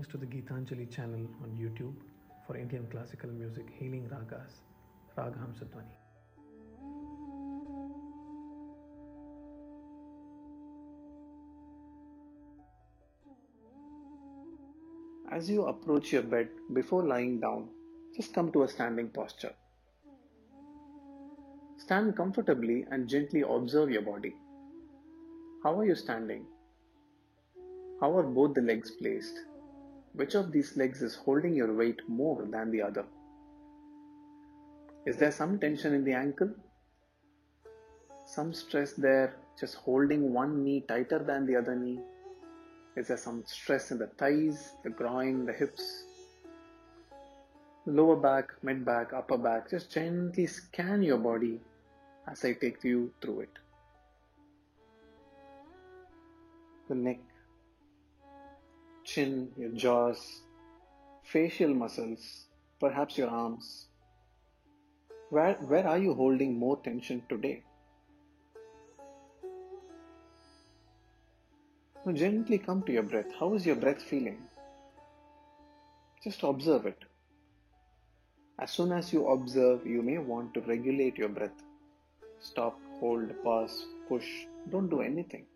Thanks to the Geetanjali channel on YouTube for Indian classical music healing ragas, Raga Hamsadhwani. As you approach your bed before lying down, just come to a standing posture. Stand comfortably and gently observe your body. How are you standing? How are both the legs placed? Which of these legs is holding your weight more than the other? Is there some tension in the ankle? Some stress there, just holding one knee tighter than the other knee? Is there some stress in the thighs, the groin, the hips? Lower back, mid back, upper back, just gently scan your body as I take you through it. The neck, chin, your jaws, facial muscles, perhaps your arms. Where, where are you holding more tension today? Now gently come to your breath. How is your breath feeling? Just observe it. As soon as you observe, you may want to regulate your breath. Stop, hold, pause, push. Don't do anything.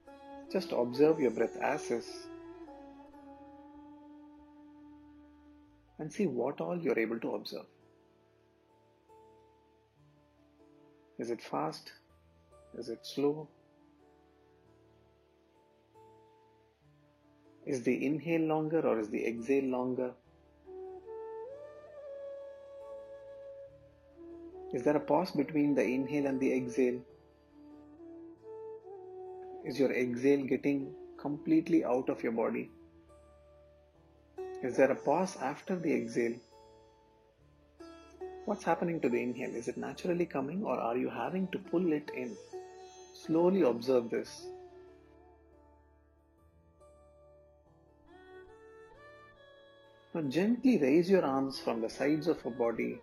Just observe your breath as is and see what all you're able to observe. Is it fast? Is it slow? Is the inhale longer or is the exhale longer? Is there a pause between the inhale and the exhale? Is your exhale getting completely out of your body? Is there a pause after the exhale? What's happening to the inhale? Is it naturally coming or are you having to pull it in? Slowly observe this. Now gently raise your arms from the sides of your body.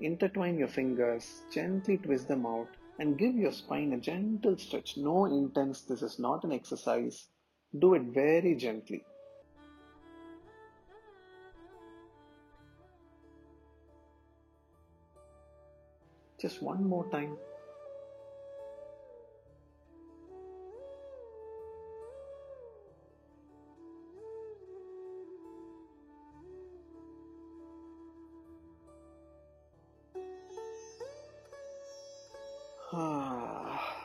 Intertwine your fingers, gently twist them out, and give your spine a gentle stretch. No intense, this is not an exercise. Do it very gently. Just one more time. Ah,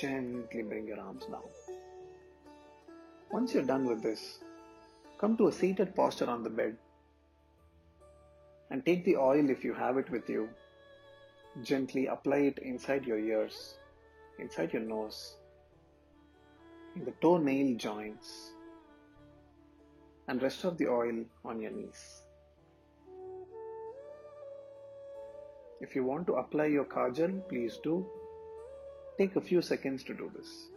gently bring your arms down. Once you're done with this, come to a seated posture on the bed and take the oil if you have it with you. Gently apply it inside your ears, inside your nose, in the toenail joints, and rest of the oil on your knees. If you want to apply your kajal, please do. Take a few seconds to do this.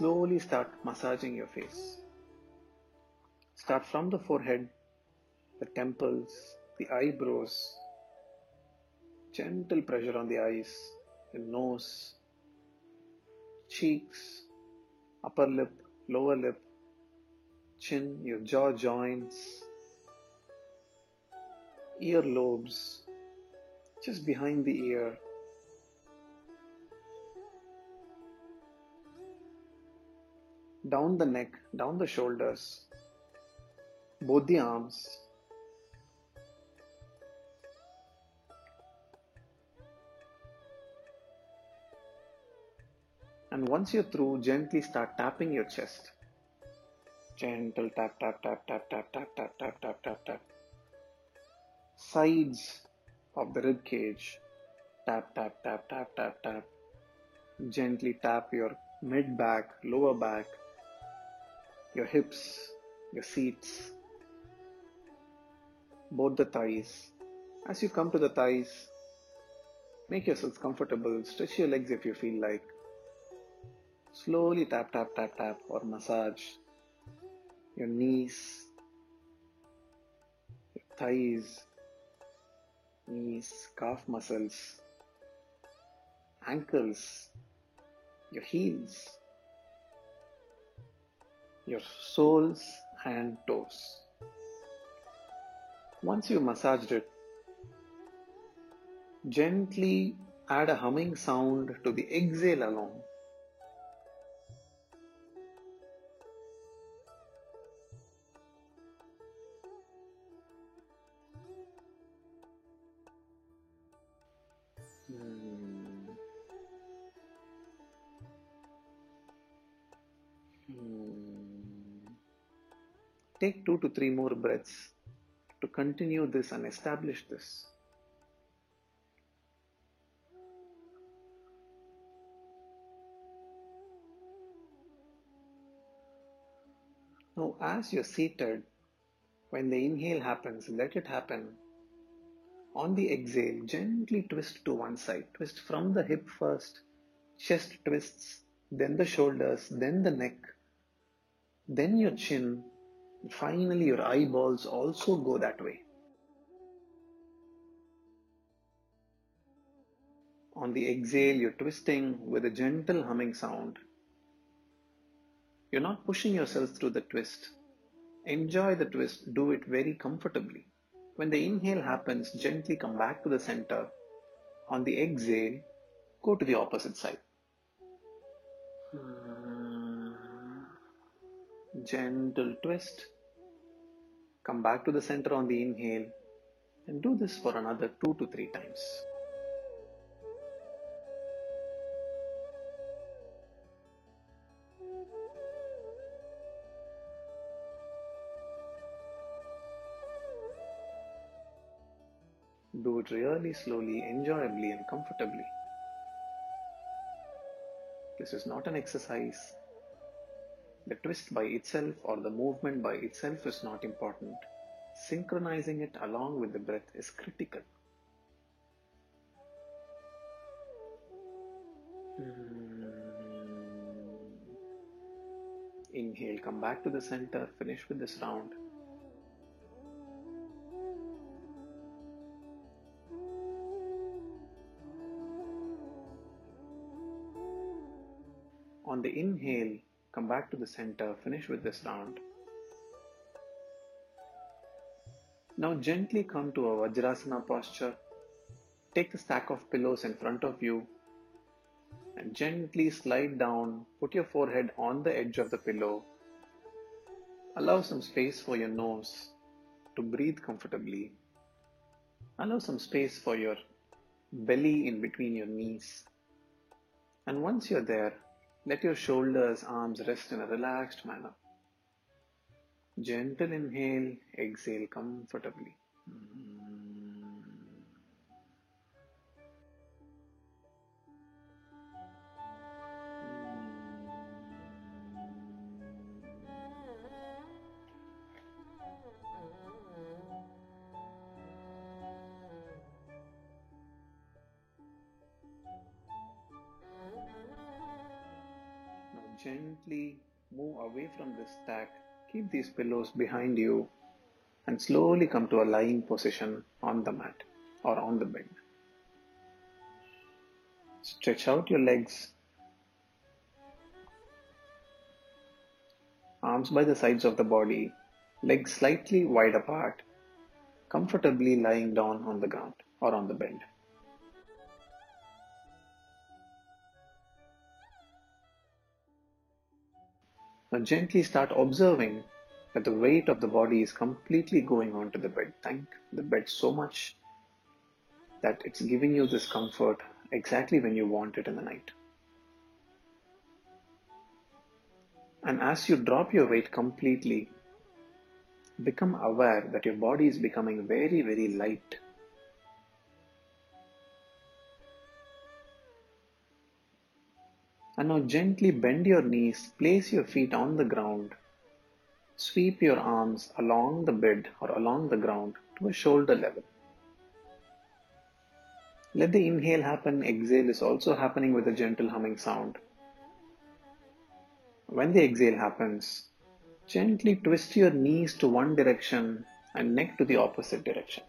Slowly start massaging your face. Start from the forehead, the temples, the eyebrows, gentle pressure on the eyes, the nose, cheeks, upper lip, lower lip, chin, your jaw joints, ear lobes, just behind the ear. Down the neck, down the shoulders, both the arms, And once you're through, gently start tapping your chest. Gentle tap, tap, tap, tap, tap, tap, tap, tap, tap, tap, tap. Sides of the rib cage. Tap, tap, tap, tap, tap, tap. Gently tap your mid back, lower back, your hips, your seats, both the thighs. As you come to the thighs, make yourselves comfortable. Stretch your legs if you feel like. Slowly tap, tap, tap, tap, or massage your knees, your thighs, knees, calf muscles, ankles, your heels, your soles and toes. Once you massaged it, gently add a humming sound to the exhale along. Hmm. Take two to three more breaths to continue this and establish this. Now, as you're seated, when the inhale happens, let it happen. On the exhale, gently twist to one side. Twist from the hip first, chest twists, then the shoulders, then the neck, then your chin, finally your eyeballs also go that way. On the exhale, you're twisting with a gentle humming sound. You're not pushing yourself through the twist. Enjoy the twist, do it very comfortably. When the inhale happens, gently come back to the center. On the exhale, go to the opposite side. Hmm. Gentle twist. Come back to the center on the inhale and do this for another two to three times. Do it really slowly, enjoyably, and comfortably. This is not an exercise. The twist by itself or the movement by itself is not important. Synchronizing it along with the breath is critical. Hmm. Inhale, come back to the center, finish with this round. On the inhale, come back to the center, finish with this round. Now gently come to a Vajrasana posture. Take the stack of pillows in front of you and gently slide down. Put your forehead on the edge of the pillow. Allow some space for your nose to breathe comfortably. Allow some space for your belly in between your knees. And once you're there, let your shoulders, arms rest in a relaxed manner. Gentle inhale, exhale comfortably. Now gently move away from the stack. Keep these pillows behind you and slowly come to a lying position on the mat or on the bed. Stretch out your legs. Arms by the sides of the body, legs slightly wide apart, comfortably lying down on the ground or on the bed. Now gently start observing that the weight of the body is completely going onto the bed. Thank the bed so much that it's giving you this comfort exactly when you want it in the night. And as you drop your weight completely, become aware that your body is becoming very, very light. And now gently bend your knees, place your feet on the ground, sweep your arms along the bed or along the ground to a shoulder level. Let the inhale happen, exhale is also happening with a gentle humming sound. When the exhale happens, gently twist your knees to one direction and neck to the opposite direction.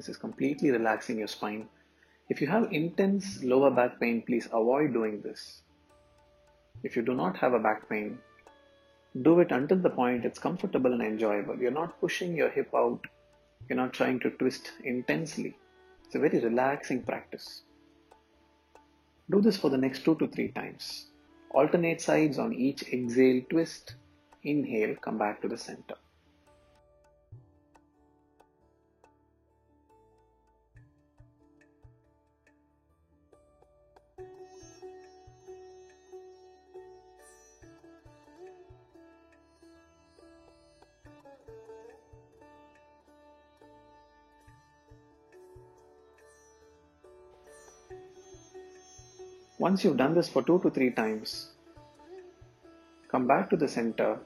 This is completely relaxing your spine. If you have intense lower back pain, please avoid doing this. If you do not have a back pain, do it until the point it's comfortable and enjoyable. You're not pushing your hip out, you're not trying to twist intensely. It's a very relaxing practice. Do this for the next two to three times. Alternate sides on each exhale, twist, inhale, come back to the center. Once you've done this for two to three times, come back to the center.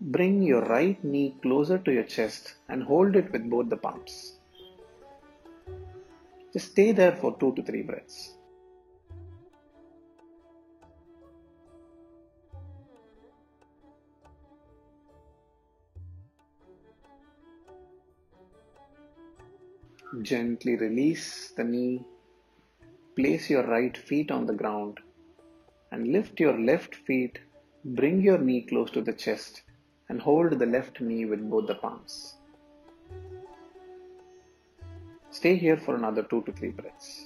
Bring your right knee closer to your chest and hold it with both the palms. Just stay there for two to three breaths. Gently release the knee Place your right feet on the ground and lift your left feet. Bring your knee close to the chest and hold the left knee with both the palms. Stay here for another two to three breaths.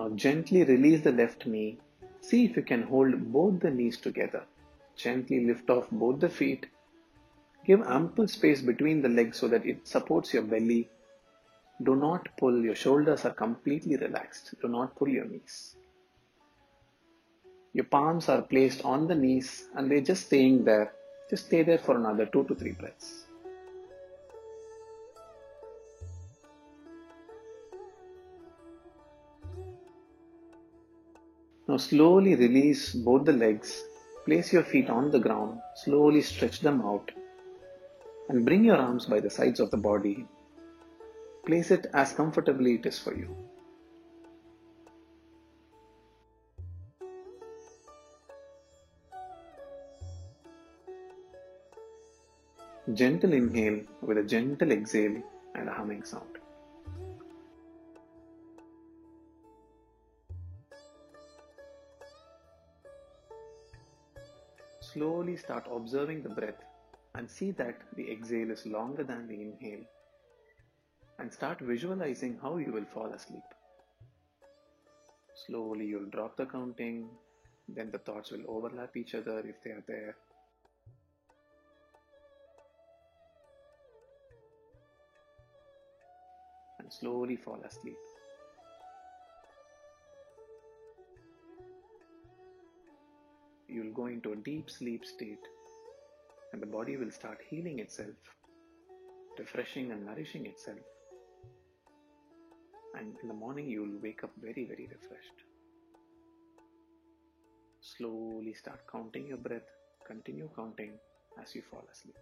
Now gently release the left knee. See if you can hold both the knees together. Gently lift off both the feet. Give ample space between the legs so that it supports your belly. Do not pull, your shoulders are completely relaxed. Do not pull your knees. Your palms are placed on the knees and they're just staying there. Just stay there for another two to three breaths. Now slowly release both the legs. Place your feet on the ground. Slowly stretch them out. And bring your arms by the sides of the body. Place it as comfortably it is for you. Gentle inhale with a gentle exhale and a humming sound. Slowly start observing the breath and see that the exhale is longer than the inhale. And start visualizing how you will fall asleep. Slowly you'll drop the counting, then the thoughts will overlap each other if they are there. And slowly fall asleep. You'll go into a deep sleep state and the body will start healing itself, refreshing and nourishing itself. And in the morning, you will wake up very, very refreshed. Slowly start counting your breath, continue counting as you fall asleep.